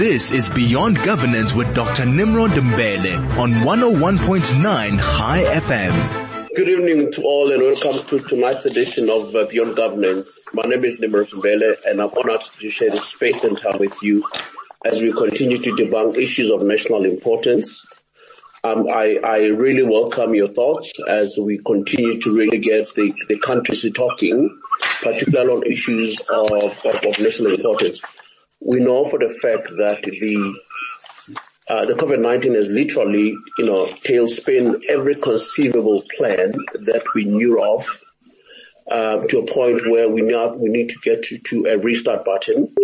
This is Beyond Governance with Dr. Nimrod Mbele on 101.9 High FM. Good evening to all and welcome to tonight's edition of uh, Beyond Governance. My name is Nimrod Mbele and I'm honored to share this space and time with you as we continue to debunk issues of national importance. Um, I, I, really welcome your thoughts as we continue to really get the, the countries talking, particularly on issues of, of, of national importance we know for the fact that the uh, the COVID-19 has literally, you know, tailspin every conceivable plan that we knew of uh, to a point where we now we need to get to, to a restart button.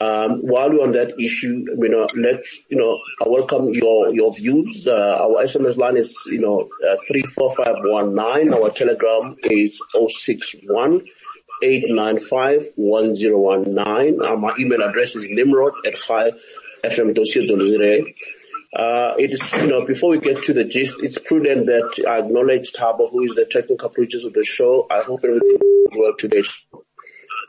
Um, while we're on that issue, you know, let's, you know, I welcome your, your views. Uh, our SMS line is, you know, uh, 34519. Our telegram is 061 895-1019. Uh, my email address is nimrod at 5fm.co.za. Uh, it is, you know, before we get to the gist, it's prudent that I acknowledge Tabo, who is the technical producer of the show. I hope everything is well today.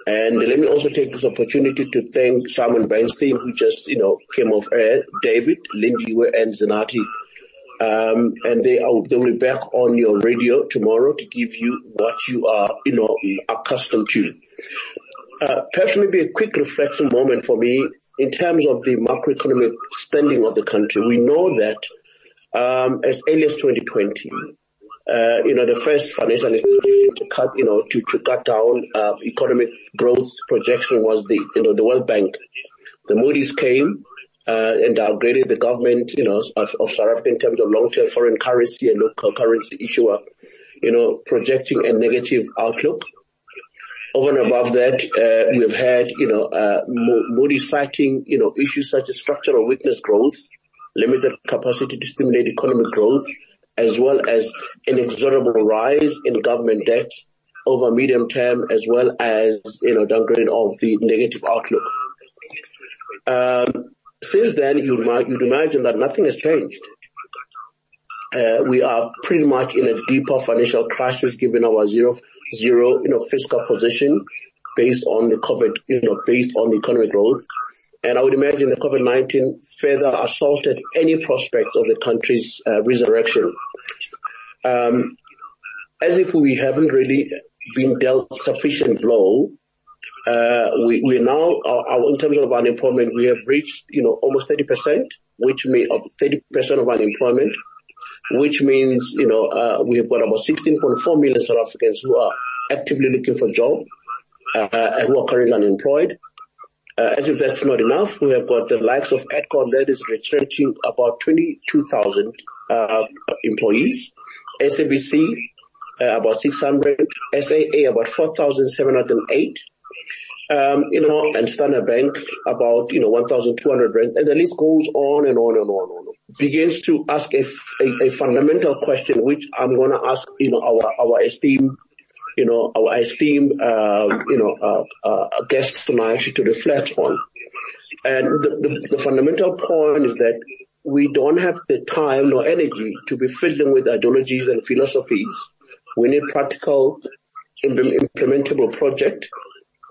And let me also take this opportunity to thank Simon Bernstein, who just, you know, came off air, David, Lindiwe, and Zanati um, and they are, they will be back on your radio tomorrow to give you what you are, you know, accustomed to. Uh, perhaps maybe a quick reflection moment for me in terms of the macroeconomic spending of the country. We know that um, as early as 2020, uh, you know, the first financial institution to cut, you know, to, to cut down uh, economic growth projection was the, you know, the World Bank. The Moody's came, uh, and downgraded the government, you know, of, of South Africa in terms of long-term foreign currency and local currency issuer, you know, projecting a negative outlook. Over and above that, uh, we have had, you know, uh, Moody you know, issues such as structural weakness growth, limited capacity to stimulate economic growth, as well as inexorable rise in government debt over medium term, as well as, you know, downgrading of the negative outlook. Um, since then, you'd, you'd imagine that nothing has changed. Uh, we are pretty much in a deeper financial crisis given our zero, zero, you know, fiscal position based on the COVID, you know, based on the economic growth. And I would imagine the COVID-19 further assaulted any prospects of the country's uh, resurrection. Um, as if we haven't really been dealt sufficient blow uh, we, we now, in terms of unemployment, we have reached, you know, almost 30%, which means of 30% of unemployment, which means, you know, uh, we have got about 16.4 million South Africans who are actively looking for a job, uh, who are currently unemployed. Uh, as if that's not enough, we have got the likes of Edcon that is retrenching about 22,000 uh, employees, SABC uh, about 600, SAA about 4,708, um, you know, and Standard Bank about, you know, 1,200 rand, and the list goes on and on and on and on. Begins to ask a, a, a fundamental question, which I'm going to ask, you know, our, our esteemed, you know, our esteemed, uh, you know, uh, uh, guests tonight to reflect on. And the, the, the fundamental point is that we don't have the time nor energy to be fiddling with ideologies and philosophies. We need practical, implementable project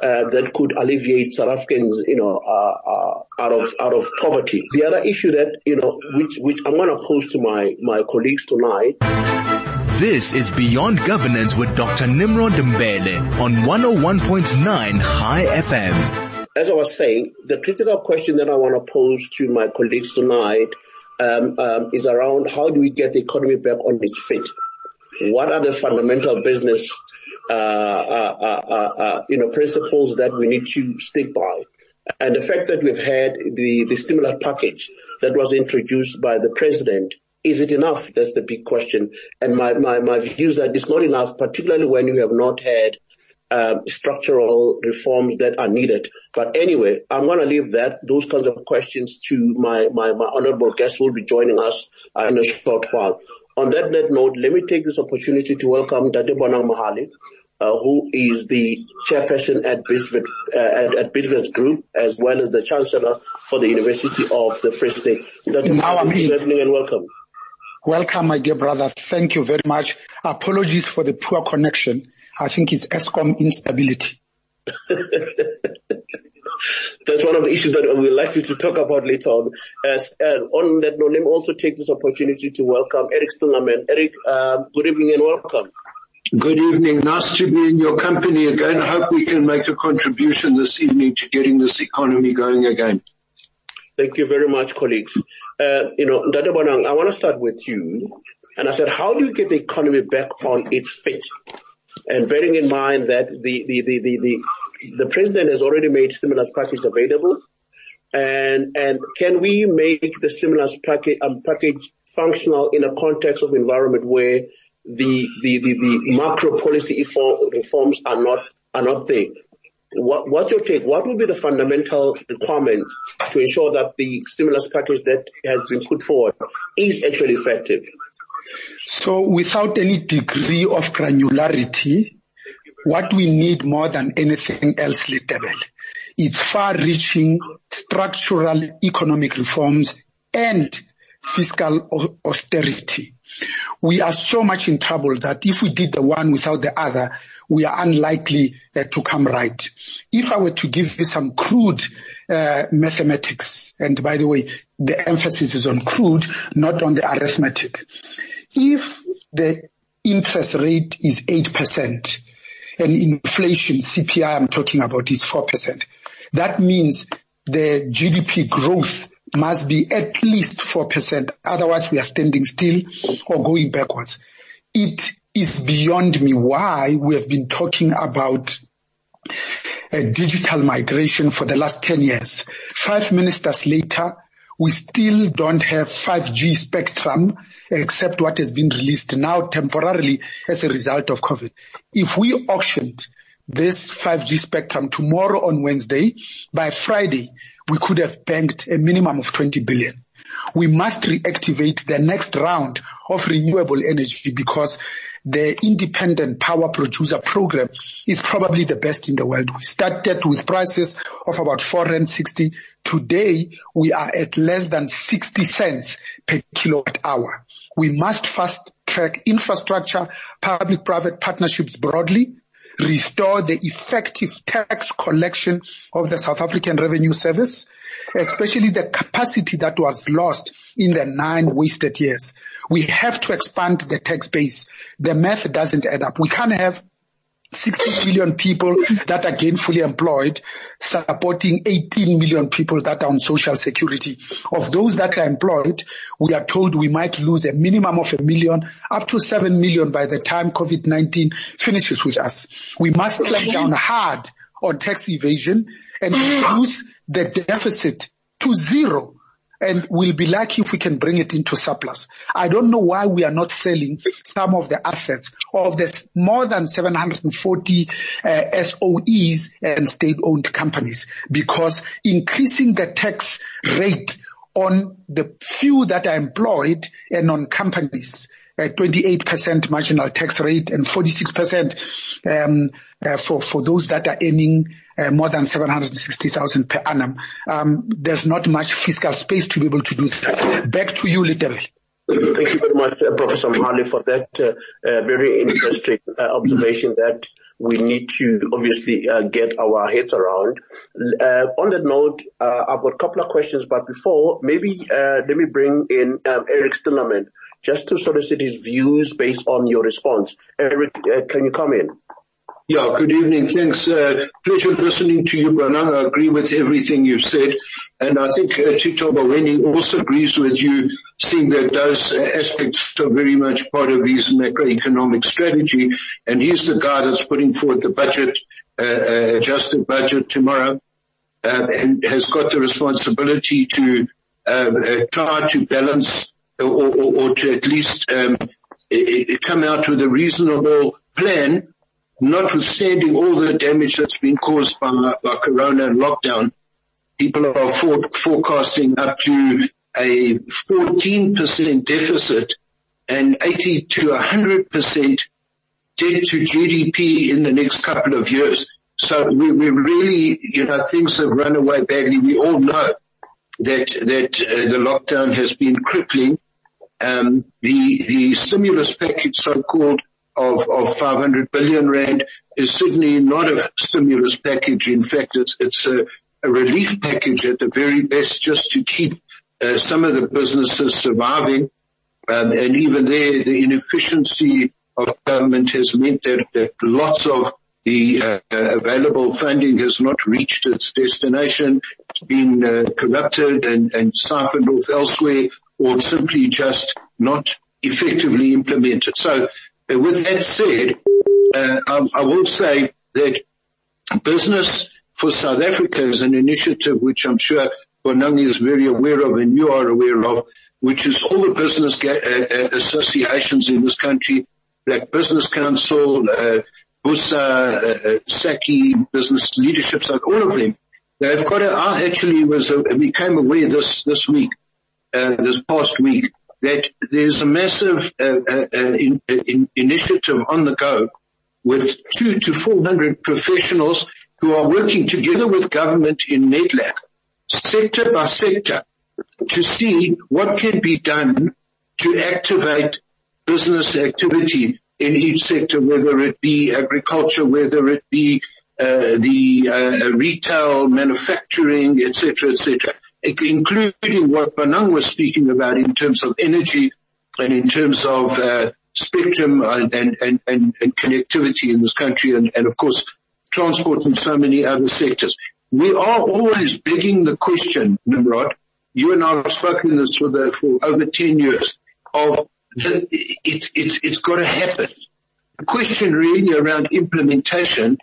uh, that could alleviate South Africans, you know, uh, uh, out of out of poverty. The other issue that you know, which which I'm going to pose to my my colleagues tonight. This is Beyond Governance with Dr. Nimrod Mbele on 101.9 High FM. As I was saying, the critical question that I want to pose to my colleagues tonight um, um, is around how do we get the economy back on its feet? What are the fundamental business uh uh, uh, you know, principles that we need to stick by. And the fact that we've had the, the stimulus package that was introduced by the president, is it enough? That's the big question. And my, my, my view is that it's not enough, particularly when you have not had um, structural reforms that are needed. But anyway, I'm going to leave that, those kinds of questions to my, my, my honorable guests who will be joining us in a short while. On that note, let me take this opportunity to welcome Dade Bonang Mohale, uh, who is the chairperson at Bidvest, uh, at, at Group, as well as the chancellor for the University of the Free State. Dr. Now I'm Good evening and welcome. Welcome, my dear brother. Thank you very much. Apologies for the poor connection. I think it's Eskom instability. That's one of the issues that we're likely to talk about later on. As, uh, on that note, let me also take this opportunity to welcome Eric Stillerman. Eric, uh, good evening and welcome. Good evening. Nice to be in your company again. I hope we can make a contribution this evening to getting this economy going again. Thank you very much, colleagues. Uh, you know, Ndade Bonang, I want to start with you. And I said, how do you get the economy back on its feet? And bearing in mind that the, the, the, the, the, the president has already made stimulus package available. And, and can we make the stimulus package, um, package functional in a context of environment where the, the, the, the macro policy reforms are not, are not there? What, what's your take? What would be the fundamental requirement to ensure that the stimulus package that has been put forward is actually effective? So without any degree of granularity, what we need more than anything else, Litebele, is far-reaching structural economic reforms and fiscal austerity. We are so much in trouble that if we did the one without the other, we are unlikely uh, to come right. If I were to give you some crude uh, mathematics, and by the way, the emphasis is on crude, not on the arithmetic. If the interest rate is 8%, and inflation, CPI I'm talking about is 4%. That means the GDP growth must be at least 4%. Otherwise we are standing still or going backwards. It is beyond me why we have been talking about a digital migration for the last 10 years. Five ministers later, we still don't have 5G spectrum except what has been released now temporarily as a result of COVID. If we auctioned this 5G spectrum tomorrow on Wednesday, by Friday, we could have banked a minimum of 20 billion. We must reactivate the next round of renewable energy because the independent power producer program is probably the best in the world. We started with prices of about 460. Today we are at less than 60 cents per kilowatt hour. We must fast track infrastructure, public-private partnerships broadly, restore the effective tax collection of the South African Revenue Service, especially the capacity that was lost in the nine wasted years. We have to expand the tax base. The math doesn't add up. We can't have 60 million people that are gainfully employed supporting 18 million people that are on social security. Of those that are employed, we are told we might lose a minimum of a million up to 7 million by the time COVID-19 finishes with us. We must clamp down hard on tax evasion and reduce the deficit to zero and we'll be lucky if we can bring it into surplus. I don't know why we are not selling some of the assets of the more than 740 uh, SOEs and state-owned companies because increasing the tax rate on the few that are employed and on companies a 28% marginal tax rate and 46% um, uh, for for those that are earning uh, more than 760,000 per annum. Um, there's not much fiscal space to be able to do that. Back to you, Little. Thank you very much, uh, Professor Mohale, for that uh, uh, very interesting uh, observation that we need to obviously uh, get our heads around. Uh, on that note, I've got a couple of questions, but before, maybe let me bring in um, Eric Stillerman just to solicit his views based on your response. Eric, can you come in? Yeah, good evening. Thanks. Uh, pleasure listening to you, Bonang. I agree with everything you've said. And I think uh, Tito Mboweni also agrees with you, seeing that those aspects are very much part of his macroeconomic strategy. And he's the guy that's putting forward the budget, uh, uh adjusted budget tomorrow, uh, and has got the responsibility to uh, try to balance or, or, or to at least um, come out with a reasonable plan notwithstanding all the damage that's been caused by, by corona and lockdown, people are for, forecasting up to a 14% deficit and 80 to 100% debt to GDP in the next couple of years. So we, we really, you know, things have run away badly. We all know that, that uh, the lockdown has been crippling. Um, the, the stimulus package so-called of, of 500 billion rand is certainly not a stimulus package. In fact, it's, it's a, a relief package at the very best just to keep uh, some of the businesses surviving. Um, and even there, the inefficiency of government has meant that, that lots of the uh, available funding has not reached its destination. It's been uh, corrupted and, and siphoned off elsewhere or simply just not effectively implemented. So uh, with that said, uh, I, I will say that business for South Africa is an initiative which I'm sure Bonang is very aware of and you are aware of, which is all the business ga- uh, uh associations in this country, Black Business Council, uh, BUSA, uh, uh, SACCI, Business Leadership, all of them. They've got a, I actually was, uh, became aware this, this week, uh, this past week, that there's a massive uh, uh, uh in, in initiative on the go with two to 400 professionals who are working together with government in NEDLAC, sector by sector, to see what can be done to activate business activity in each sector, whether it be agriculture, whether it be uh, the uh, retail, manufacturing, etc., etc., including what Bonang was speaking about in terms of energy and in terms of uh, spectrum and, and, and, and, connectivity in this country, and, and of course transport and so many other sectors. We are always begging the question, Nimrod. You and I have spoken this for, the, for over 10 years of the, it, it's, it's got to happen. The question really around implementation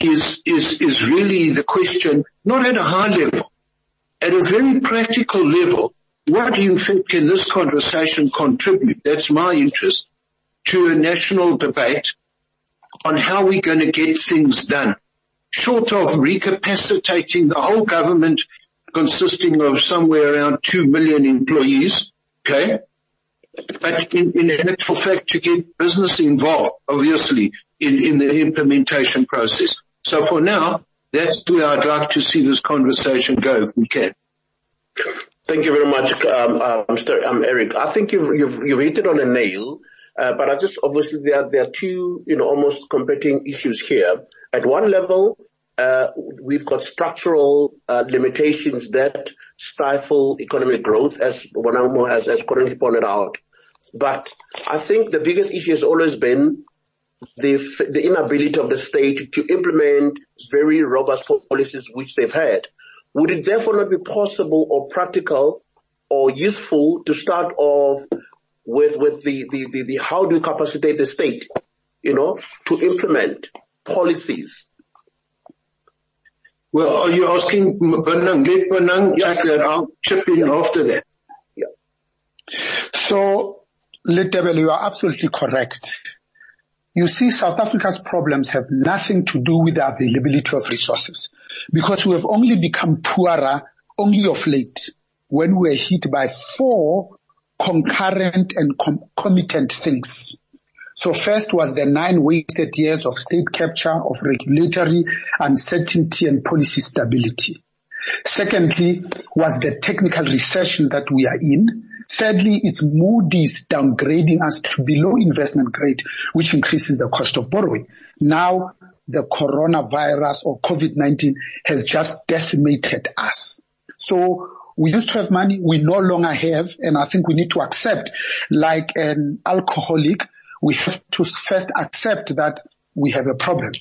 is, is, is really the question, not at a high level, at a very practical level. What in fact can this conversation contribute? That's my interest to a national debate on how we're going to get things done. Short of recapacitating the whole government consisting of somewhere around 2 million employees, okay? But in, in actual fact to get business involved, obviously, in, in the implementation process. So for now, that's where I'd like to see this conversation go if we can. Thank you very much, um, uh, Mr. Um, Eric. I think you've, you've, you've hit it on a nail. Uh, but I just obviously there are, there are two, you know, almost competing issues here. At one level, uh, we've got structural uh, limitations that stifle economic growth, as Bonamo has, has currently pointed out. But I think the biggest issue has always been the, the inability of the state to implement very robust policies which they've had. Would it therefore not be possible or practical or useful to start off with, with the, the, the, the how do you capacitate the state, you know, to implement policies? Well, are you asking Bonang? Let Bonang yeah. check that. I'll chip in yeah. after that. Yeah. So, Letebele, you are absolutely correct. You see, South Africa's problems have nothing to do with the availability of resources because we have only become poorer only of late when we were hit by four concurrent and concomitant things. So first was the nine wasted years of state capture of regulatory uncertainty and policy stability. Secondly was the technical recession that we are in. Thirdly, it's Moody's downgrading us to below investment grade, which increases the cost of borrowing. Now the coronavirus or COVID-19 has just decimated us. So we used to have money, we no longer have, and I think we need to accept, like an alcoholic, we have to first accept that we have a problem.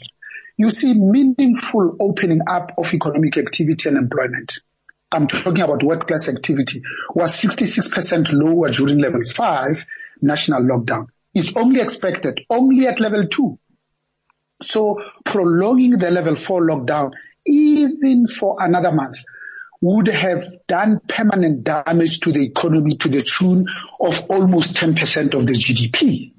You see, meaningful opening up of economic activity and employment. I'm talking about workplace activity was 66% lower during level five national lockdown. It's only expected only at level two. So prolonging the level four lockdown even for another month would have done permanent damage to the economy to the tune of almost 10% of the GDP.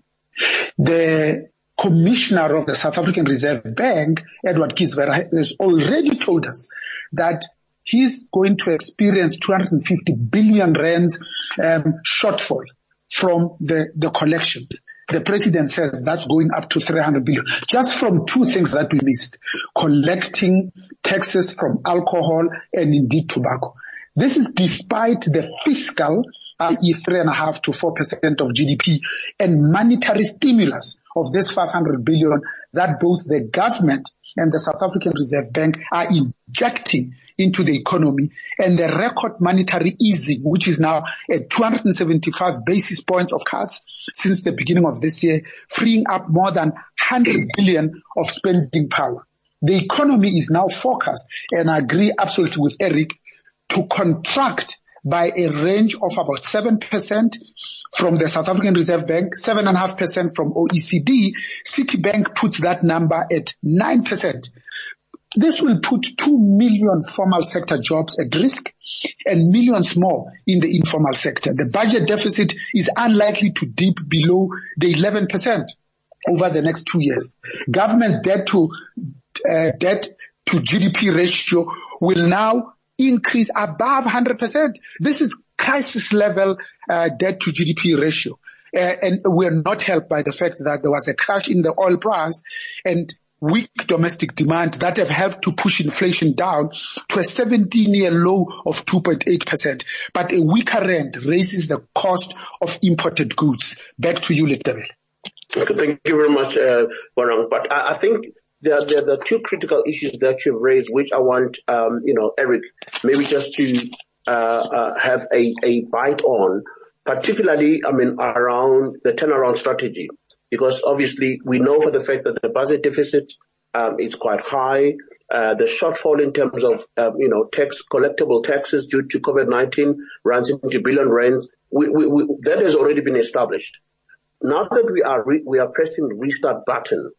The commissioner of the South African Reserve Bank, Edward Kieswetter, has already told us that he's going to experience 250 billion rands um, shortfall from the, the collections. The president says that's going up to 300 billion. Just from two things that we missed. Collecting taxes from alcohol and indeed tobacco. This is despite the fiscal, i.e. three and a half to four percent of GDP and monetary stimulus of this 500 billion that both the government and the South African Reserve Bank are injecting into the economy and the record monetary easing, which is now at 275 basis points of cuts since the beginning of this year, freeing up more than 100 billion of spending power. The economy is now forecast, and I agree absolutely with Eric, to contract by a range of about 7% from the South African Reserve Bank, 7.5% from OECD. Citibank puts that number at 9%. This will put 2 million formal sector jobs at risk and millions more in the informal sector. The budget deficit is unlikely to dip below the 11% over the next two years. Government's debt to uh, debt to GDP ratio will now increase above 100%. This is crisis level uh, debt to GDP ratio. Uh, and we're not helped by the fact that there was a crash in the oil price and weak domestic demand that have helped to push inflation down to a 17 year low of 2.8%. But a weaker rand raises the cost of imported goods. Back to you, Letebele. Okay, thank you very much, uh. But I, I think there, there, there are two critical issues that you've raised, which I want, um, you know, Eric, maybe just to uh, uh, have a, a bite on, particularly, I mean, around the turnaround strategy, because obviously we know for the fact that the budget deficit um, is quite high. Uh, the shortfall in terms of, um, you know, tax collectible taxes due to COVID-19 runs into billion rands. We, we, we, that has already been established. Now that we are re- we are pressing the restart button,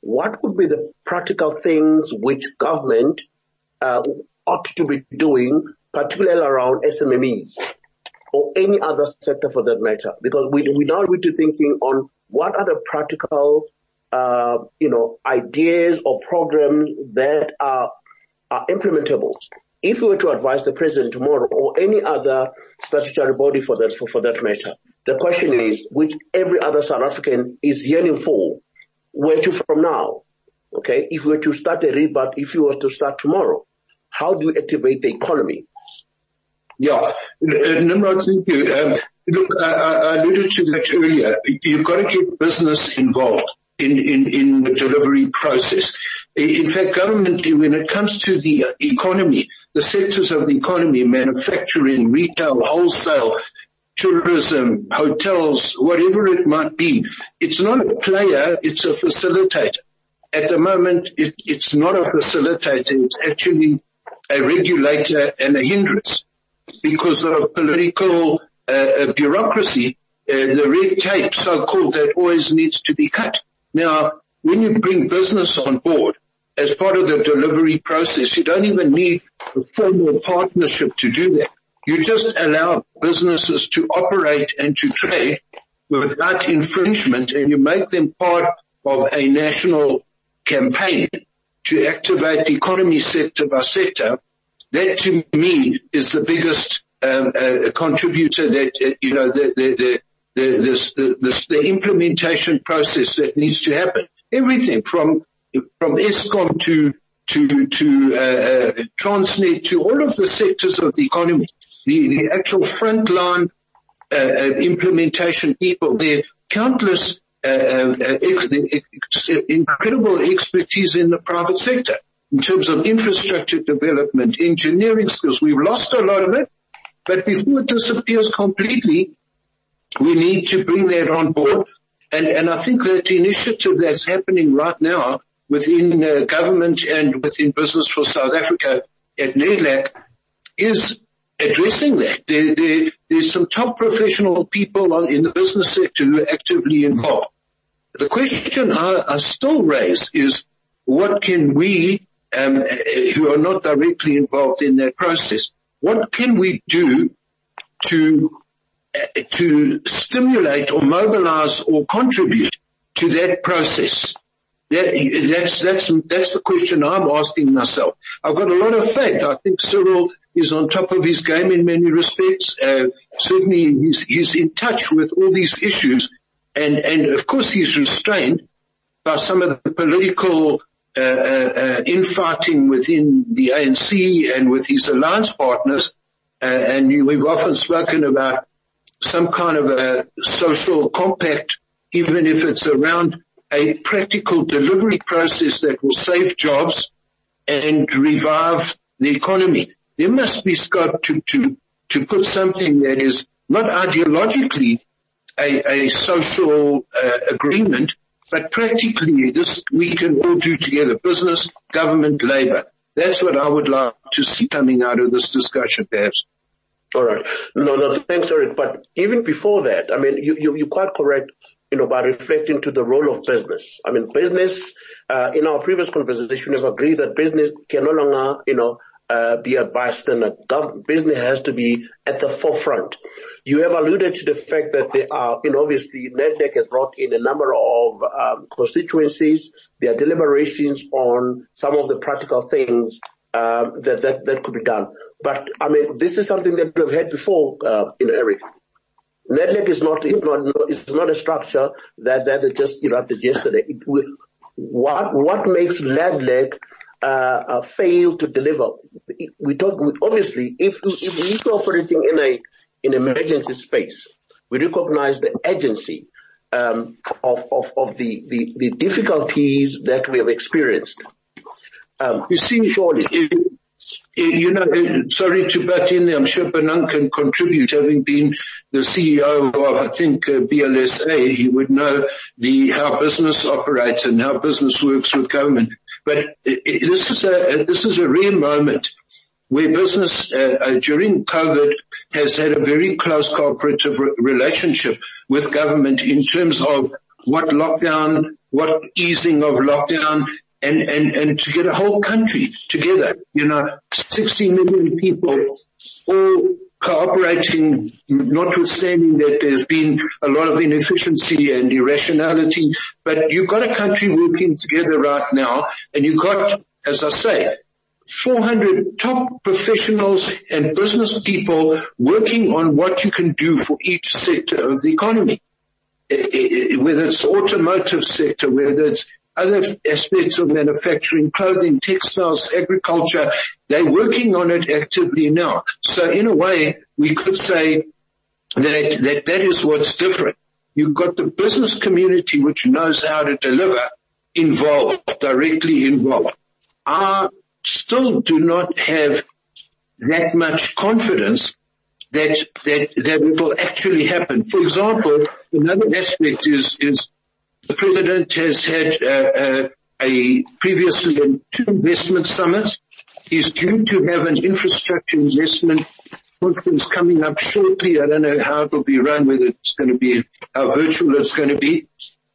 what would be the practical things which government uh, ought to be doing, particularly around SMMEs or any other sector for that matter? Because we we now need to thinking on what are the practical, uh, you know, ideas or programs that are are implementable. If we were to advise the president tomorrow or any other statutory body for that for, for that matter, the question is, which every other South African is yearning for, where to from now? Okay, if we were to start a rebate, if you were to start tomorrow, how do you activate the economy? Yeah, Nimrod, thank you. Um, look, I, I alluded to that earlier. You've got to get business involved in, in, in the delivery process. In fact, government, when it comes to the economy, the sectors of the economy, manufacturing, retail, wholesale, tourism, hotels, whatever it might be. It's not a player, it's a facilitator. At the moment, it, it's not a facilitator, it's actually a regulator and a hindrance because of political uh, uh, bureaucracy, uh, the red tape so-called that always needs to be cut. Now, when you bring business on board as part of the delivery process, you don't even need a formal partnership to do that. You just allow businesses to operate and to trade without infringement and you make them part of a national campaign to activate the economy sector by sector. That to me is the biggest um, uh, contributor that, uh, you know, the, the, the, the, this, the, this, the implementation process that needs to happen. Everything from, from Eskom to, to, to, uh, uh, Transnet to all of the sectors of the economy the, the actual frontline uh, uh, implementation people, their countless uh, uh, ex- incredible expertise in the private sector in terms of infrastructure development, engineering skills. We've lost a lot of it, but before it disappears completely, we need to bring that on board. And, and I think that initiative that's happening right now within uh, government and within Business for South Africa at NEDLAC is addressing that. There, there, there's some top professional people on, in the business sector who are actively involved. The question I, I still raise is what can we, um, who are not directly involved in that process, what can we do to to stimulate or mobilize or contribute to that process? that's, that's, that's the question I'm asking myself. I've got a lot of faith. I think Cyril is on top of his game in many respects. Uh, certainly he's, he's in touch with all these issues and, and of course he's restrained by some of the political uh, uh, uh infighting within the ANC and with his alliance partners. Uh, and we've often spoken about some kind of a social compact, even if it's around a practical delivery process that will save jobs and revive the economy. There must be scope to, to, to put something that is not ideologically a, a social uh, agreement, but practically this we can all do together, business, government, labor. That's what I would like to see coming out of this discussion perhaps. All right. No, no, thanks, Eric. But even before that, I mean, you, you, you're quite correct, you know, by reflecting to the role of business. I mean, business, uh, in our previous conversation, we've agreed that business can no longer, you know, uh, be a bystander. Business has to be at the forefront. You have alluded to the fact that there are, you know, obviously NEDLAC has brought in a number of um, constituencies. There are deliberations on some of the practical things um, that, that that could be done. But I mean, this is something that we've had before, uh, you know, Eric. NEDLAC is not is not is not a structure that that just erupted yesterday. It, what what makes NEDLAC uh, uh, fail to deliver? We talk obviously if if we're operating in a in emergency space, we recognize the urgency um, of of of the, the the difficulties that we have experienced. Um, you see, surely you know, uh, sorry to butt in. I'm sure Bonang can contribute. Having been the CEO of, I think, uh, BLSA, he would know the how business operates and how business works with government. But uh, this is a this is a rare moment where business uh, uh, during COVID has had a very close cooperative re- relationship with government in terms of what lockdown, what easing of lockdown and, and, and to get a whole country together, you know, 60 million people all cooperating, notwithstanding that there's been a lot of inefficiency and irrationality, but you've got a country working together right now and you've got, as I say, 400 top professionals and business people working on what you can do for each sector of the economy. Eh, eh, eh, whether it's automotive sector, whether it's other aspects of manufacturing, clothing, textiles, agriculture, they're working on it actively now. So in a way, we could say that, that that is what's different. You've got the business community which knows how to deliver involved, directly involved. I still do not have that much confidence that, that, that it will actually happen. For example, another aspect is, is the president has had uh, uh, a previously two investment summits. He's due to have an infrastructure investment conference coming up shortly. I don't know how it will be run, whether it's going to be how virtual it's going to be.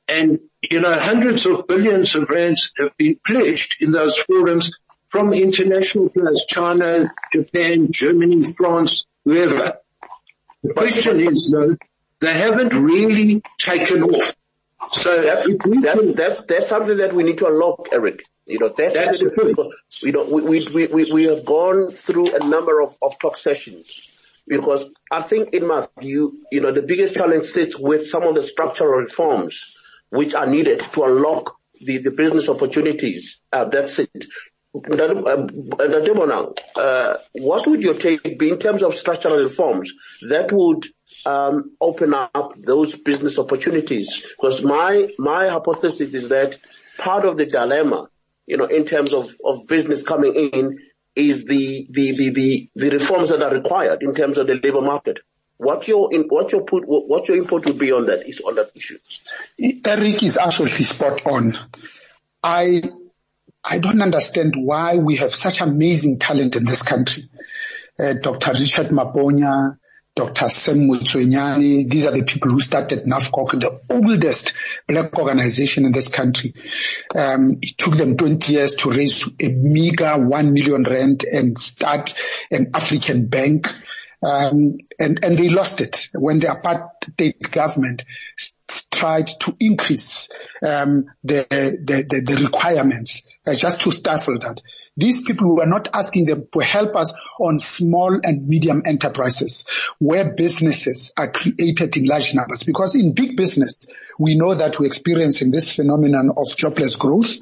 And you know, hundreds of billions of rands have been pledged in those forums from international players, China, Japan, Germany, France, whoever. The question is though, they haven't really taken off. So that's, that's, that's, that's something that we need to unlock, Eric. You know, that's, that's you know, we, we, we, we have gone through a number of, of talk sessions because I think in my view, you know, the biggest challenge sits with some of the structural reforms which are needed to unlock the, the business opportunities. Uh, that's it. Uh, what would your take be in terms of structural reforms that would um, open up those business opportunities. Because my my hypothesis is that part of the dilemma, you know, in terms of, of business coming in, is the, the the, the the reforms that are required in terms of the labor market. What your in, what your put what your input would be on that is on that issue. Eric is absolutely spot on. I I don't understand why we have such amazing talent in this country. Uh, Dr. Richard Maponya, Dr. Sam Motsuenyane. These are the people who started NAFCOC, the oldest black organization in this country. Um, it took them 20 years to raise a meager 1 million rand and start an African bank. Um, and, and they lost it when the apartheid government tried to increase um, the, the, the, the, requirements uh, just to stifle that. These people were not asking them to help us on small and medium enterprises where businesses are created in large numbers. Because in big business, we know that we're experiencing this phenomenon of jobless growth.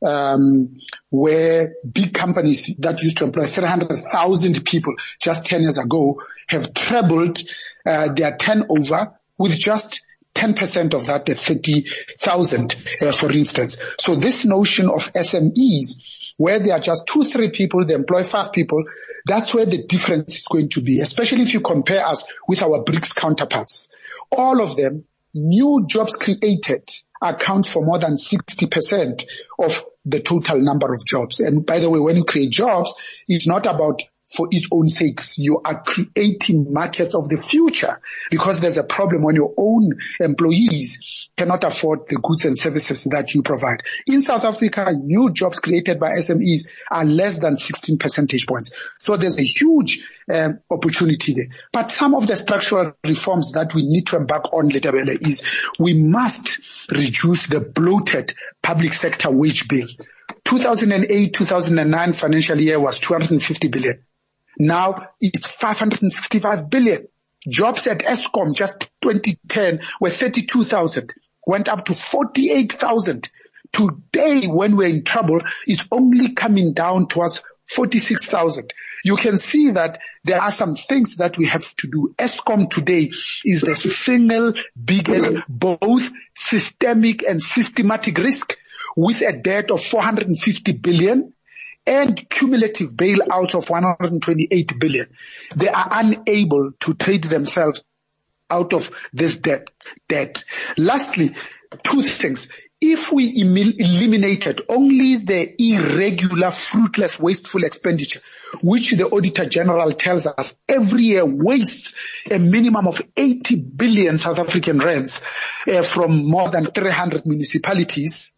Um, where big companies that used to employ 300,000 people just 10 years ago have trebled uh, their turnover with just 10% of that, the 30,000, uh, for instance. So this notion of SMEs, where there are just two, three people, they employ five people, that's where the difference is going to be, especially if you compare us with our BRICS counterparts. All of them, new jobs created account for more than 60% of the total number of jobs. And by the way, when you create jobs, it's not about for its own sakes. You are creating markets of the future because there's a problem when your own employees cannot afford the goods and services that you provide. In South Africa, new jobs created by SMEs are less than 16 percentage points. So there's a huge um, opportunity there. But some of the structural reforms that we need to embark on, Letabele, is we must reduce the bloated public sector wage bill. 2008-2009 financial year was 250 billion. Now it's 565 billion. Jobs at Eskom just 2010 were 32,000, went up to 48,000. Today, when we're in trouble, it's only coming down towards 46,000. You can see that there are some things that we have to do. Eskom today is the single biggest, both systemic and systematic risk with a debt of 450 billion and cumulative bailouts of 128 billion. They are unable to trade themselves out of this debt. debt. Lastly, two things. If we eliminated only the irregular, fruitless, wasteful expenditure, which the Auditor General tells us every year wastes a minimum of 80 billion South African rands uh, from more than 300 municipalities,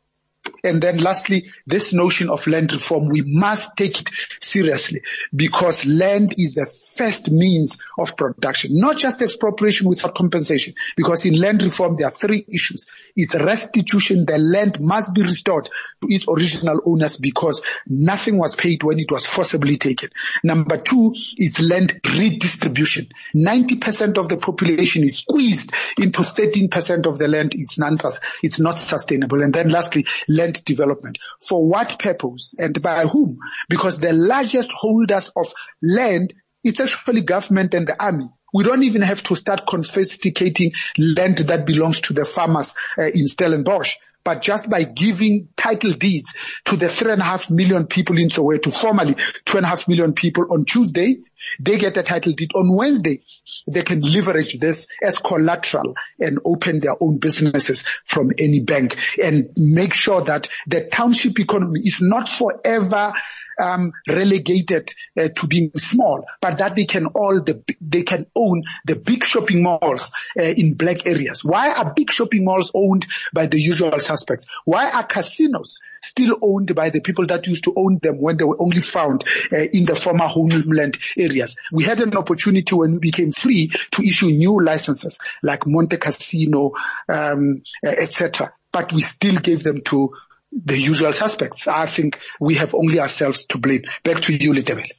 and then lastly, this notion of land reform, we must take it seriously because land is the first means of production, not just expropriation without compensation. Because in land reform, there are three issues. It's restitution. The land must be restored to its original owners because nothing was paid when it was forcibly taken. Number two is land redistribution. 90% of the population is squeezed into 13% of the land. It's, non- it's not sustainable. And then lastly, land development. For what purpose and by whom? Because the largest holders of land is actually government and the army. We don't even have to start confiscating land that belongs to the farmers uh, in Stellenbosch. But just by giving title deeds to the three and a half million people in Soweto, formally two and a half million people on Tuesday, they get a title deed on Wednesday. They can leverage this as collateral and open their own businesses from any bank and make sure that the township economy is not forever um, relegated uh, to being small, but that they can all the, they can own the big shopping malls uh, in black areas. Why are big shopping malls owned by the usual suspects? Why are casinos still owned by the people that used to own them when they were only found uh, in the former homeland areas? We had an opportunity when we became free to issue new licenses like Montecasino, um, etc. But we still gave them to the usual suspects. I think we have only ourselves to blame. Back to you, Litebele.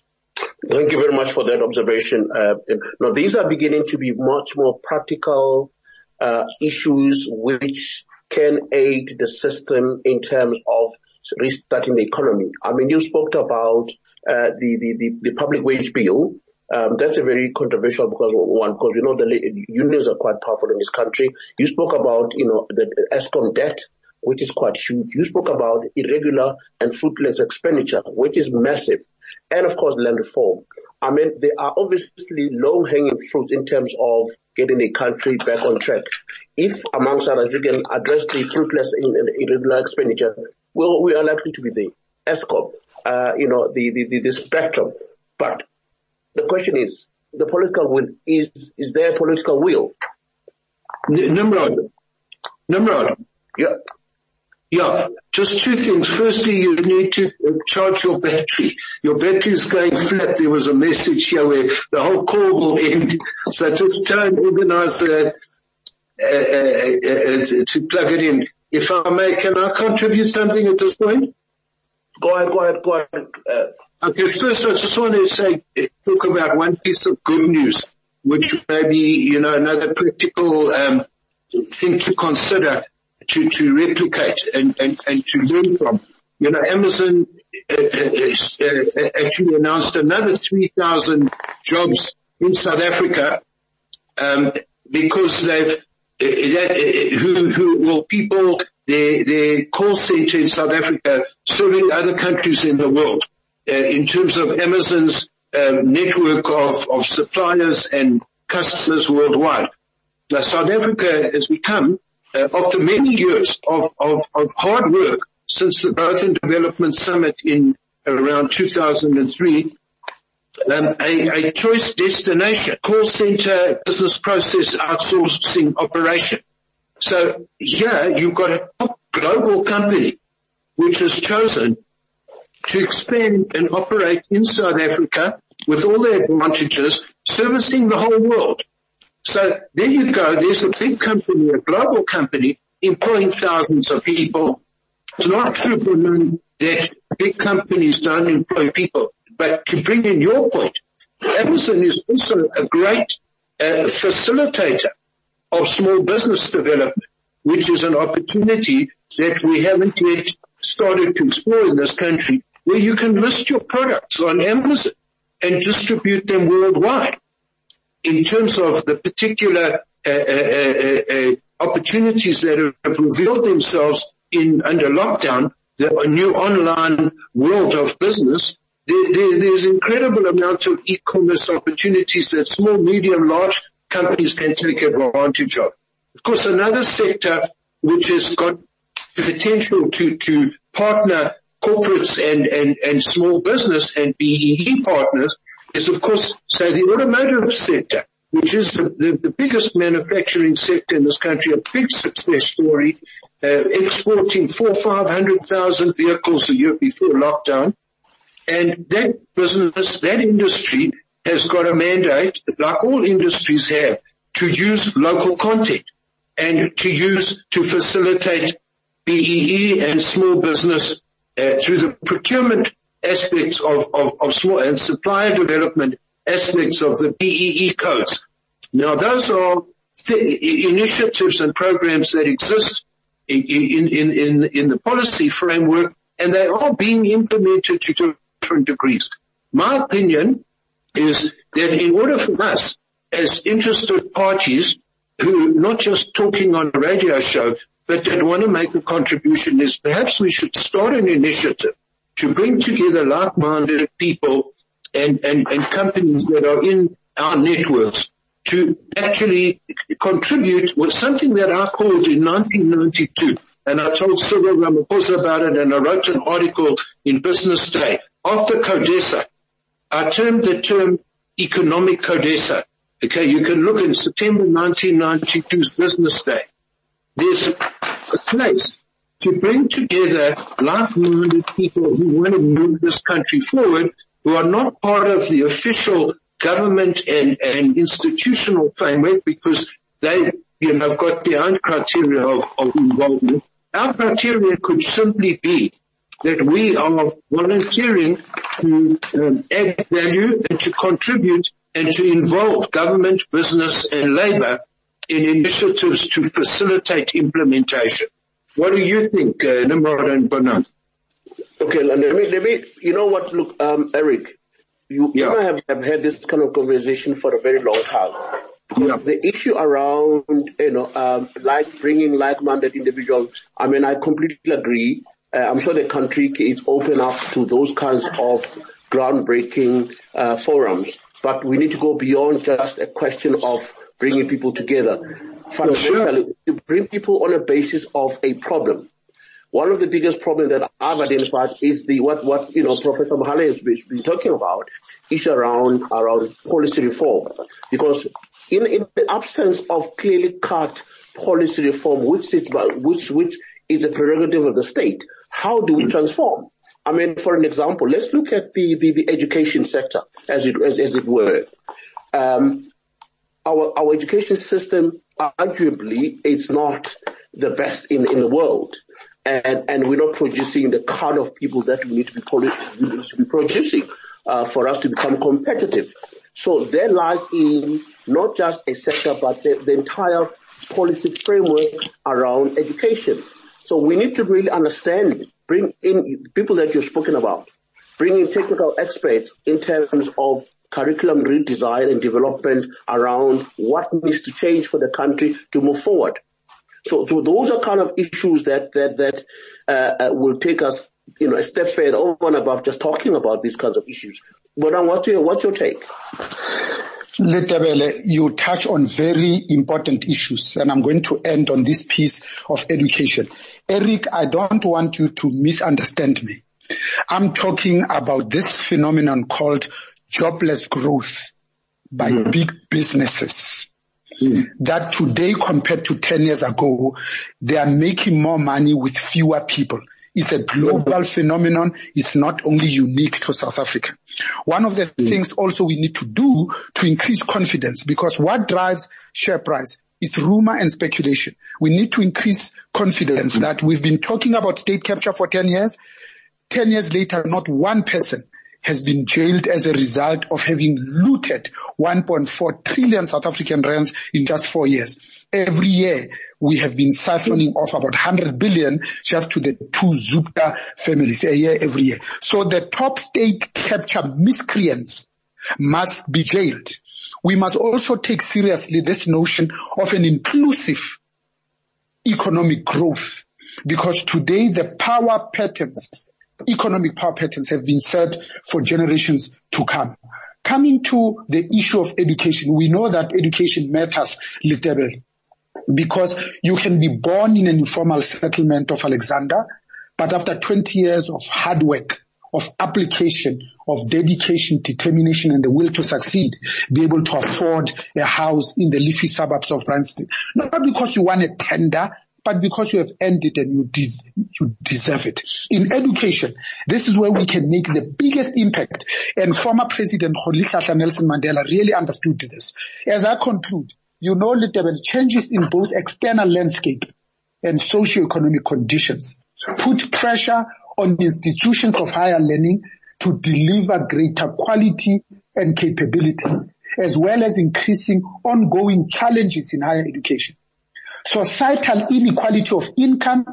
Thank you very much for that observation. Uh, now, these are beginning to be much more practical uh, issues which can aid the system in terms of restarting the economy. I mean, you spoke about uh, the, the, the, the, public wage bill. Um, that's a very controversial because one, because you know the unions are quite powerful in this country. You spoke about you know the Eskom debt which is quite huge. You spoke about irregular and fruitless expenditure, which is massive. And of course, land reform. I mean, there are obviously low hanging fruits in terms of getting the country back on track. If amongst others you can address the fruitless and irregular expenditure, well, we are likely to be the Eskom, uh, you know, the, the, the, the spectrum. But the question is, the political will, is, is there political will? Nimrod, Nimrod, yeah. Yeah, just two things. Firstly, you need to charge your battery. Your battery is going flat. There was a message here where the whole call will end. So just try and organize uh, uh, uh, to plug it in. If I may, can I contribute something at this point? Go ahead, go ahead, go ahead. Okay, first I just want to say, talk about one piece of good news, which may be, you know, another practical um, thing to consider to, to replicate and, and, and to learn from. You know, Amazon uh, uh, uh, actually announced another 3,000 jobs in South Africa um, because they've that, who, who will people, their, their call center in South Africa serving other countries in the world uh, in terms of Amazon's um, network of, of suppliers and customers worldwide. Now, South Africa has become, uh, after many years of, of, of hard work since the Growth and Development Summit in around 2003, um, a, a, choice destination, call center, business process outsourcing operation. So here you've got a top global company which has chosen to expand and operate in South Africa with all the advantages, servicing the whole world. So there you go. There's a big company, a global company employing thousands of people. It's not true, Bruno, that big companies don't employ people. But to bring in your point, Amazon is also a great uh, facilitator of small business development, which is an opportunity that we haven't yet started to explore in this country, where you can list your products on Amazon and distribute them worldwide. In terms of the particular uh, uh, uh, opportunities that have revealed themselves in under lockdown, the new online world of business, there, there, there's incredible amount of e-commerce opportunities that small, medium, large companies can take advantage of. Of course, another sector which has got potential to, to partner corporates and, and, and small business and BEE partners is of course, say the automotive sector, which is the, the, the biggest manufacturing sector in this country, a big success story, uh, exporting four, five hundred thousand vehicles a year before lockdown. And that business, that industry has got a mandate, like all industries have, to use local content and to use, to facilitate BEE and small business uh, through the procurement aspects of, of, of small and supplier development aspects of the BEE codes. Now those are th- initiatives and programs that exist in, in, in, in the policy framework and they are being implemented to different degrees. My opinion is that in order for us as interested parties who not just talking on a radio show, but that want to make a contribution is perhaps we should start an initiative to bring together like-minded people and, and, and companies that are in our networks to actually contribute with something that I called in 1992. And I told Cyril Ramaphosa about it and I wrote an article in Business Day. After CODESA, I termed the term economic CODESA. Okay, you can look in September 1992's Business Day. There's a place to bring together like-minded people who want to move this country forward, who are not part of the official government and, and institutional framework because they, you know, have got their own criteria of, of involvement. Our criteria could simply be that we are volunteering to um, add value and to contribute and to involve government, business and labour in initiatives to facilitate implementation. What do you think, uh, Nimrod and Bernard? Okay, let me, let me, you know what, look, um, Eric, you, yeah. you have, have had this kind of conversation for a very long time. Yeah. The issue around, you know, um, like bringing like-minded individuals, I mean, I completely agree. Uh, I'm sure the country is open up to those kinds of groundbreaking uh, forums, but we need to go beyond just a question of bringing people together fundamentally to bring people on a basis of a problem. One of the biggest problems that I've identified is the what what you know Professor Mohale has been talking about is around around policy reform because in, in the absence of clearly cut policy reform, which is which which is a prerogative of the state, how do we transform? I mean, for an example, let's look at the the, the education sector as it as, as it were. Um, our our education system arguably it's not the best in, in the world. And, and we're not producing the kind of people that we need to be, need to be producing uh, for us to become competitive. So there lies in not just a sector, but the, the entire policy framework around education. So we need to really understand, bring in people that you've spoken about, bring in technical experts in terms of curriculum redesign and development around what needs to change for the country to move forward. So, so those are kind of issues that that that uh, uh, will take us, you know, a step further over and above just talking about these kinds of issues. But what's your what's your take? You touch on very important issues, and I'm going to end on this piece of education. Eric, I don't want you to misunderstand me. I'm talking about this phenomenon called jobless growth by mm. big businesses. Mm. That today compared to 10 years ago, they are making more money with fewer people. It's a global phenomenon. It's not only unique to South Africa. One of the mm. things also we need to do to increase confidence because what drives share price is rumor and speculation. We need to increase confidence mm. that we've been talking about state capture for 10 years. 10 years later, not one person has been jailed as a result of having looted 1.4 trillion South African rands in just four years. Every year, we have been siphoning off about 100 billion just to the two Zupta families a year every year. So the top state capture miscreants must be jailed. We must also take seriously this notion of an inclusive economic growth because today the power patterns economic power patterns have been set for generations to come. Coming to the issue of education, we know that education matters little because you can be born in an informal settlement of Alexandra, but after 20 years of hard work, of application, of dedication, determination, and the will to succeed, be able to afford a house in the leafy suburbs of Bryanston. Not because you won a tender, but because you have earned it and you, des- you deserve it. In education, this is where we can make the biggest impact. And former President Nelson Mandela really understood this. As I conclude, you know little changes in both external landscape and socio-economic conditions put pressure on institutions of higher learning to deliver greater quality and capabilities, as well as increasing ongoing challenges in higher education. Societal inequality of income,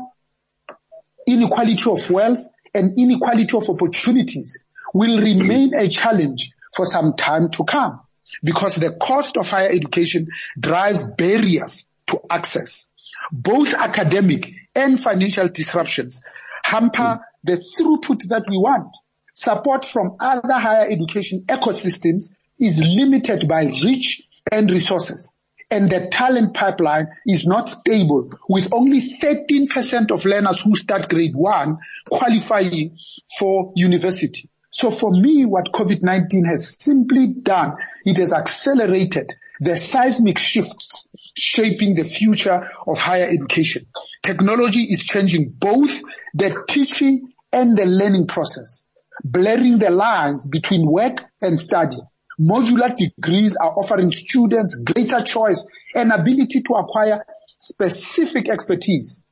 inequality of wealth, and inequality of opportunities will remain a challenge for some time to come because the cost of higher education drives barriers to access. Both academic and financial disruptions hamper the throughput that we want. Support from other higher education ecosystems is limited by reach and resources and the talent pipeline is not stable with only 13% of learners who start grade one qualifying for university. So for me, what COVID-19 has simply done, it has accelerated the seismic shifts shaping the future of higher education. Technology is changing both the teaching and the learning process, blurring the lines between work and study. Modular degrees are offering students greater choice and ability to acquire specific expertise.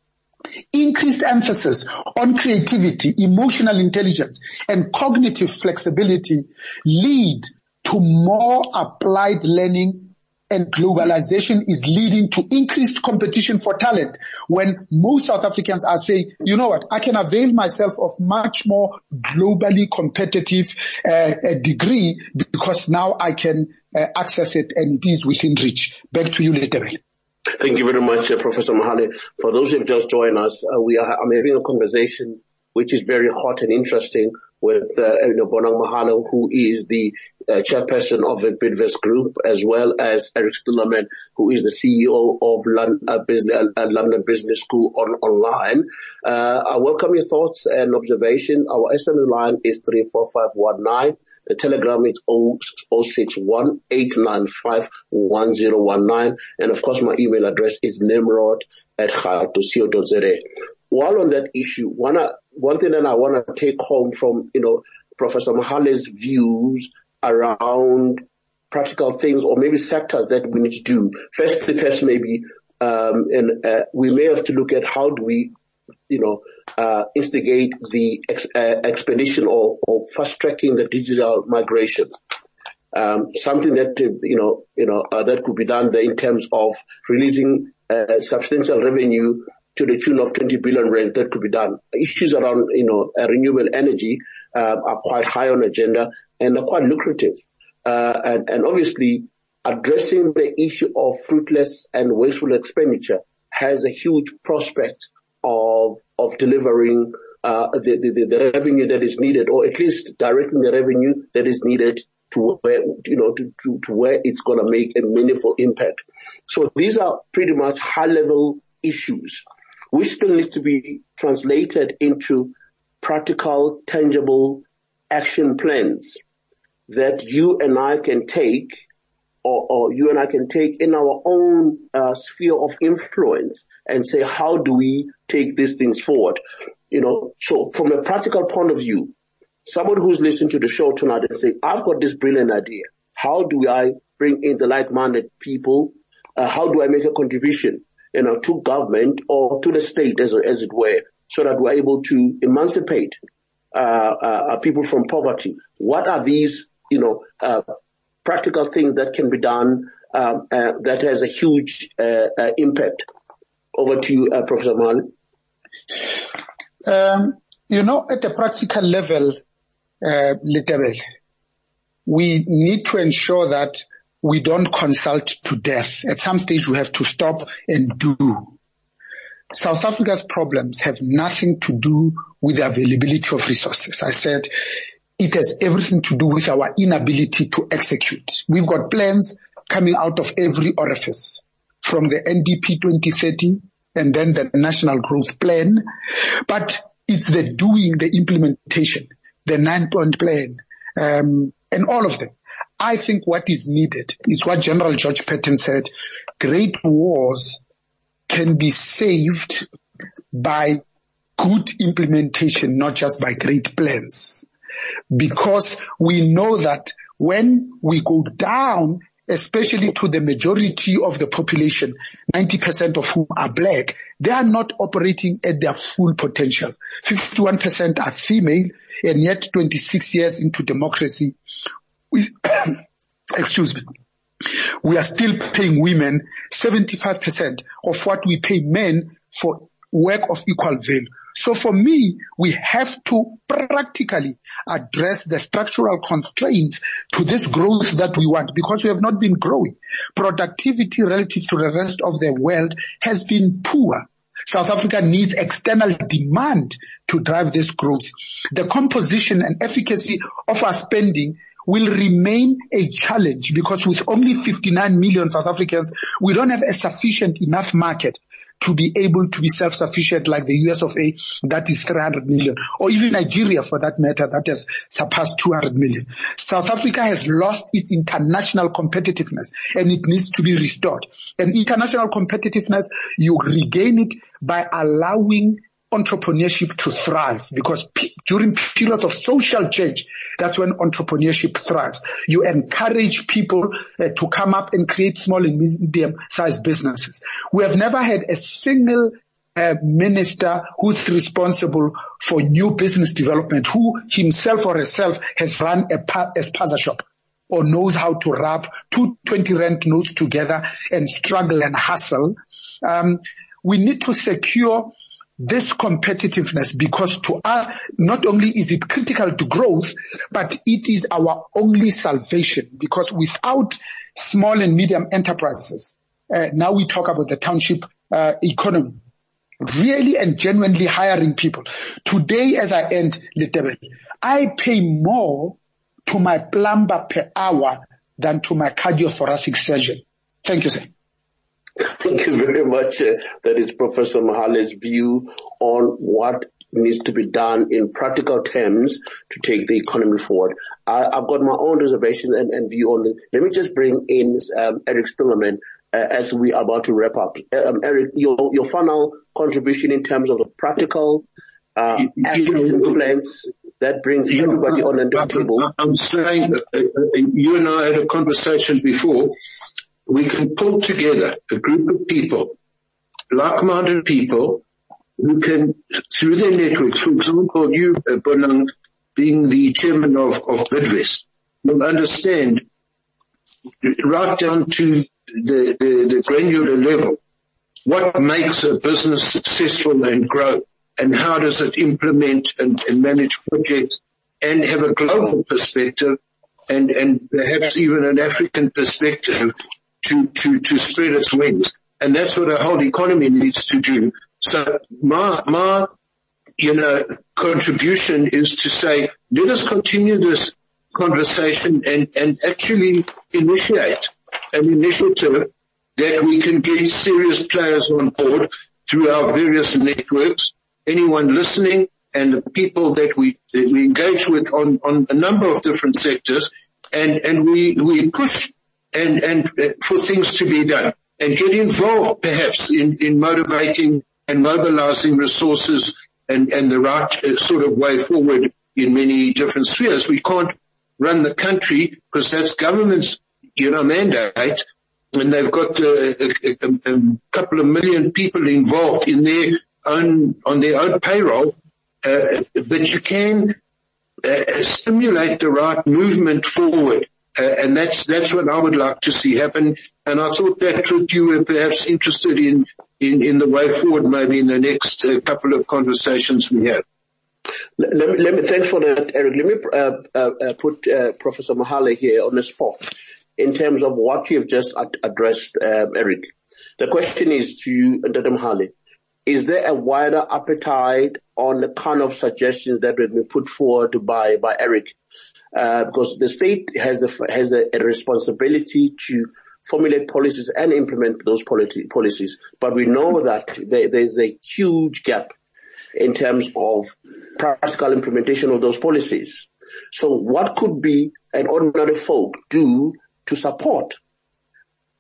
Increased emphasis on creativity, emotional intelligence, and cognitive flexibility lead to more applied learning and globalization is leading to increased competition for talent when most South Africans are saying, you know what, I can avail myself of much more globally competitive uh, degree because now I can uh, access it and it is within reach. Back to you, Letebele. Thank you very much, uh, Professor Mohale. For those who have just joined us, uh, we are I'm having a conversation which is very hot and interesting with uh, Bonang Mohale, who is the uh, chairperson of the Bidvest Group, as well as Eric Stillerman, who is the CEO of London, uh, Business, uh, London Business School on, online. Uh, I welcome your thoughts and observation. Our SMS line is 34519. The telegram is 061 And of course, my email address is nimrod at. While on that issue, one, one thing that I want to take home from, you know, Professor Mohale's views around practical things or maybe sectors that we need to do. First, the first maybe, um, and uh, we may have to look at how do we, you know, uh, instigate the ex- uh, expedition or, or fast tracking the digital migration. Um, something that you know, you know, uh, that could be done there in terms of releasing uh, substantial revenue to the tune of 20 billion rand that could be done. Issues around, you know, uh, renewable energy uh, are quite high on agenda and are quite lucrative. uh, and, and obviously addressing the issue of fruitless and wasteful expenditure has a huge prospect of of delivering uh, the, the, the revenue that is needed, or at least directing the revenue that is needed to where you know to, to, to where it's going to make a meaningful impact. So these are pretty much high level issues, which still needs to be translated into practical, tangible action plans that you and I can take or, or, you and I can take in our own uh, sphere of influence and say, how do we take these things forward? You know, so from a practical point of view, someone who's listening to the show tonight and say, I've got this brilliant idea. How do I bring in the like-minded people? Uh, how do I make a contribution, you know, to government or to the state as, as it were, so that we're able to emancipate uh, uh, people from poverty? What are these, you know, uh, practical things that can be done um, uh, that has a huge uh, uh, impact. Over to you, uh, Professor Mali. Um, you know, at a practical level, uh, we need to ensure that we don't consult to death. At some stage, we have to stop and do. South Africa's problems have nothing to do with the availability of resources. I said it has everything to do with our inability to execute. We've got plans coming out of every orifice from the NDP 2030 and then the national growth plan. But it's the doing, the implementation, the nine point plan, um, and all of them. I think what is needed is what General George Patton said. Great wars can be saved by good implementation, not just by great plans because we know that when we go down, especially to the majority of the population, 90% of whom are black, they are not operating at their full potential. 51% are female and yet 26 years into democracy, we, excuse me, we are still paying women 75% of what we pay men for work of equal value. So for me, we have to practically address the structural constraints to this growth that we want because we have not been growing. Productivity relative to the rest of the world has been poor. South Africa needs external demand to drive this growth. The composition and efficacy of our spending will remain a challenge because with only 59 million South Africans, we don't have a sufficient enough market to be able to be self-sufficient like the US of A, that is 300 million, or even Nigeria for that matter, that has surpassed 200 million. South Africa has lost its international competitiveness and it needs to be restored. And international competitiveness, you regain it by allowing entrepreneurship to thrive because p- during periods of social change, that's when entrepreneurship thrives. You encourage people uh, to come up and create small and medium sized businesses. We have never had a single uh, minister who's responsible for new business development, who himself or herself has run a, pa- a spaza shop or knows how to wrap two 20 rand notes together and struggle and hustle. Um, we need to secure this competitiveness because to us, not only is it critical to growth, but it is our only salvation because without small and medium enterprises, uh, now we talk about the township uh, economy, really and genuinely hiring people. Today, as I end, Letebele, I pay more to my plumber per hour than to my cardiothoracic surgeon. Thank you, sir. Thank you very much. Uh, that is Professor Mohale's view on what needs to be done in practical terms to take the economy forward. I, have got my own reservations and, and, view on it. Let me just bring in um, Eric Stillerman uh, as we are about to wrap up. Um, Eric, your, your final contribution in terms of the practical uh, action plans that brings everybody on the table. I'm saying, uh, uh, you and I had a conversation before we can pull together a group of people, like-minded people, who can, through their networks, for example, you, uh, Bonang, being the chairman of, of Bidvest, will understand right down to the, the, the granular level what makes a business successful and grow and how does it implement and, and manage projects and have a global perspective and, and perhaps even an African perspective to, to, to spread its wings. And that's what a whole economy needs to do. So my, my, you know, contribution is to say, let us continue this conversation and, and actually initiate an initiative that we can get serious players on board through our various networks. Anyone listening and the people that we, that we engage with on, on a number of different sectors and, and we, we push and, and uh, for things to be done and get involved perhaps in, in motivating and mobilizing resources and, and the right uh, sort of way forward in many different spheres. We can't run the country because that's government's, you know, mandate and they've got a, a, a, a, couple of million people involved in their own, on their own payroll. Uh, but you can uh, stimulate the right movement forward. Uh, and that's, that's what I would like to see happen. And I thought that you were perhaps interested in, in, in the way forward maybe in the next uh, couple of conversations we have. Let me, let me, thanks for that, Eric. Let me uh, uh, uh put uh, Professor Mohale here on the spot in terms of what you've just ad- addressed, uh, Eric. The question is to you, Dr. Mohale. Is there a wider appetite on the kind of suggestions that have been put forward by, by Eric? Uh, because the state has the, has a responsibility to formulate policies and implement those politi- policies. But we know that there, there's a huge gap in terms of practical implementation of those policies. So what could be an ordinary folk do to support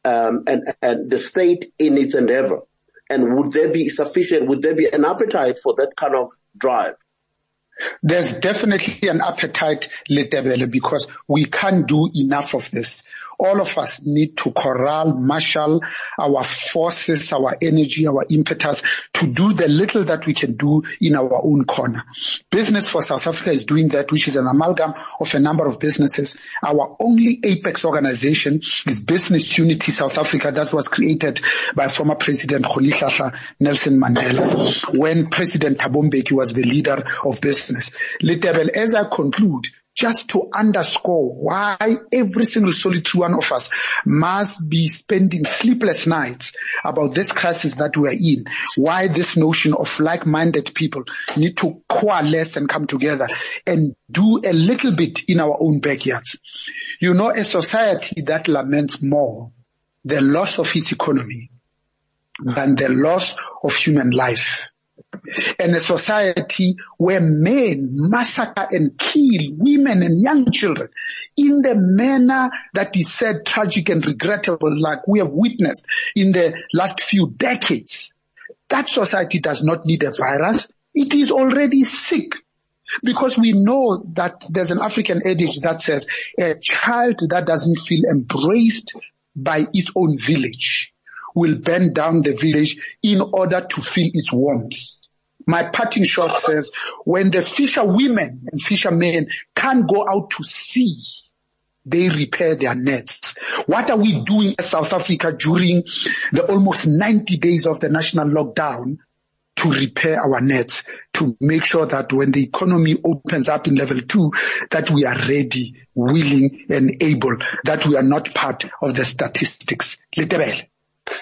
um, and, and the state in its endeavor? And would there be sufficient, would there be an appetite for that kind of drive? There's definitely an appetite, Letebele, because we can't do enough of this all of us need to corral, marshal our forces, our energy, our impetus to do the little that we can do in our own corner. Business for South Africa is doing that, which is an amalgam of a number of businesses. Our only apex organization is Business Unity South Africa that was created by former President Rolihlahla Nelson Mandela when President Thabo Mbeki was the leader of business. Little as I conclude, just to underscore why every single solitary one of us must be spending sleepless nights about this crisis that we are in, why this notion of like-minded people need to coalesce and come together and do a little bit in our own backyards. You know, a society that laments more the loss of its economy than the loss of human life and a society where men massacre and kill women and young children in the manner that is said tragic and regrettable like we have witnessed in the last few decades. That society does not need a virus. It is already sick. Because we know that there's an African adage that says a child that doesn't feel embraced by its own village will burn down the village in order to feel its warmth. My parting shot says, when the fisher women and fishermen can't go out to sea, they repair their nets. What are we doing as South Africa during the almost 90 days of the national lockdown to repair our nets, to make sure that when the economy opens up in level two, that we are ready, willing and able, that we are not part of the statistics. Little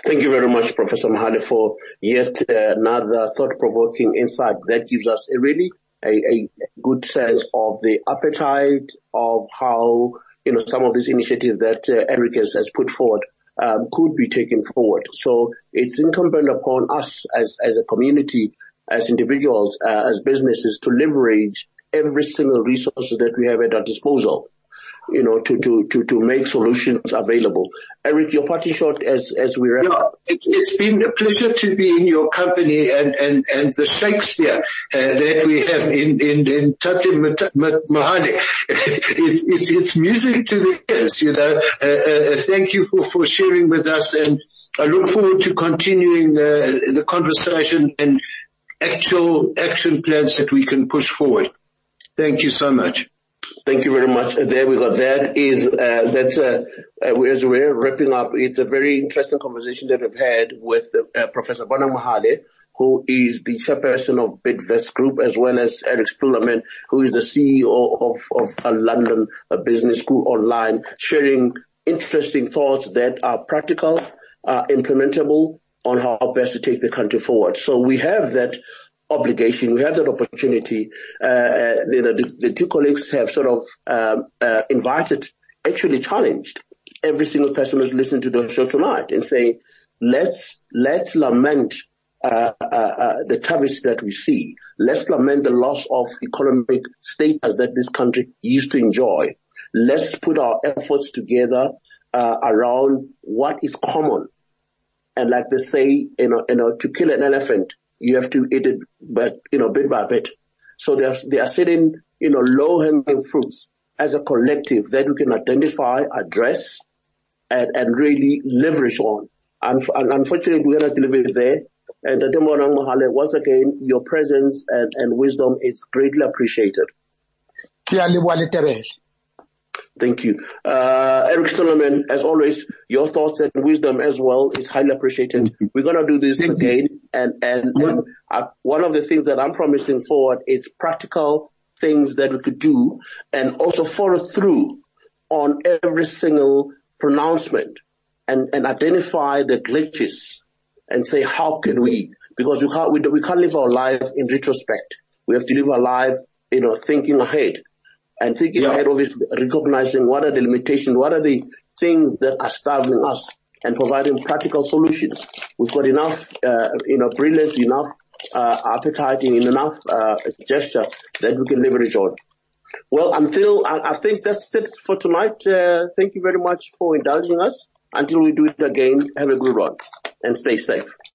Thank you very much, Professor Mohale, for yet another thought-provoking insight that gives us a really a, a, good sense of the appetite of how you know some of these initiatives that uh, Eric has, has put forward um, could be taken forward. So it's incumbent upon us as as a community, as individuals, uh, as businesses, to leverage every single resource that we have at our disposal you know, to, to, to, to make solutions available. Eric, your party shot as, as we wrap yeah, up. It's, it's been a pleasure to be in your company and, and, and the Shakespeare uh, that we have in, in, in Tate Mohale. it's, it's, it's music to the ears, you know. Uh, uh, thank you for, for sharing with us and I look forward to continuing the, the conversation and actual action plans that we can push forward. Thank you so much. Thank you very much. There we go. That is, uh, that's, uh, uh, as we're wrapping up, it's a very interesting conversation that we've had with uh, Professor Bonang Mohale, who is the chairperson of Bidvest Group, as well as Eric Stillerman, who is the CEO of, of a London business school online, sharing interesting thoughts that are practical, uh, implementable on how best to take the country forward. So we have that obligation, we have that opportunity. Uh, uh you know, the, the, two colleagues have sort of um, uh, invited, actually challenged every single person who's listening to the show tonight and say, let's let's lament uh, uh, uh, the travesty that we see. Let's lament the loss of economic status that this country used to enjoy. Let's put our efforts together around what is common. And like they say, you know, you know, to kill an elephant, you have to eat it, but you know, bit by bit. So they are, there are certain, you know, low hanging fruits as a collective that we can identify, address, and, and really leverage on. And, unfortunately, we're not delivering there. And Tatembo Mohale, once again, your presence and, and wisdom is greatly appreciated. Thank you. Uh, Eric Solomon, as always, your thoughts and wisdom as well is highly appreciated. We're going to do this again. And, and, and uh, one of the things that I'm promising forward is practical things that we could do and also follow through on every single pronouncement and, and identify the glitches and say, how can we? Because we can't, we, we can't live our life in retrospect. We have to live our life, you know, thinking ahead and thinking yeah. ahead of it, recognizing what are the limitations, what are the things that are starving us and providing practical solutions. We've got enough, uh, you know, brilliance, enough, uh, appetite and enough, uh, gesture that we can leverage on. Well, until, I, I think that's it for tonight. Uh, thank you very much for indulging us. Until we do it again, have a good one and stay safe.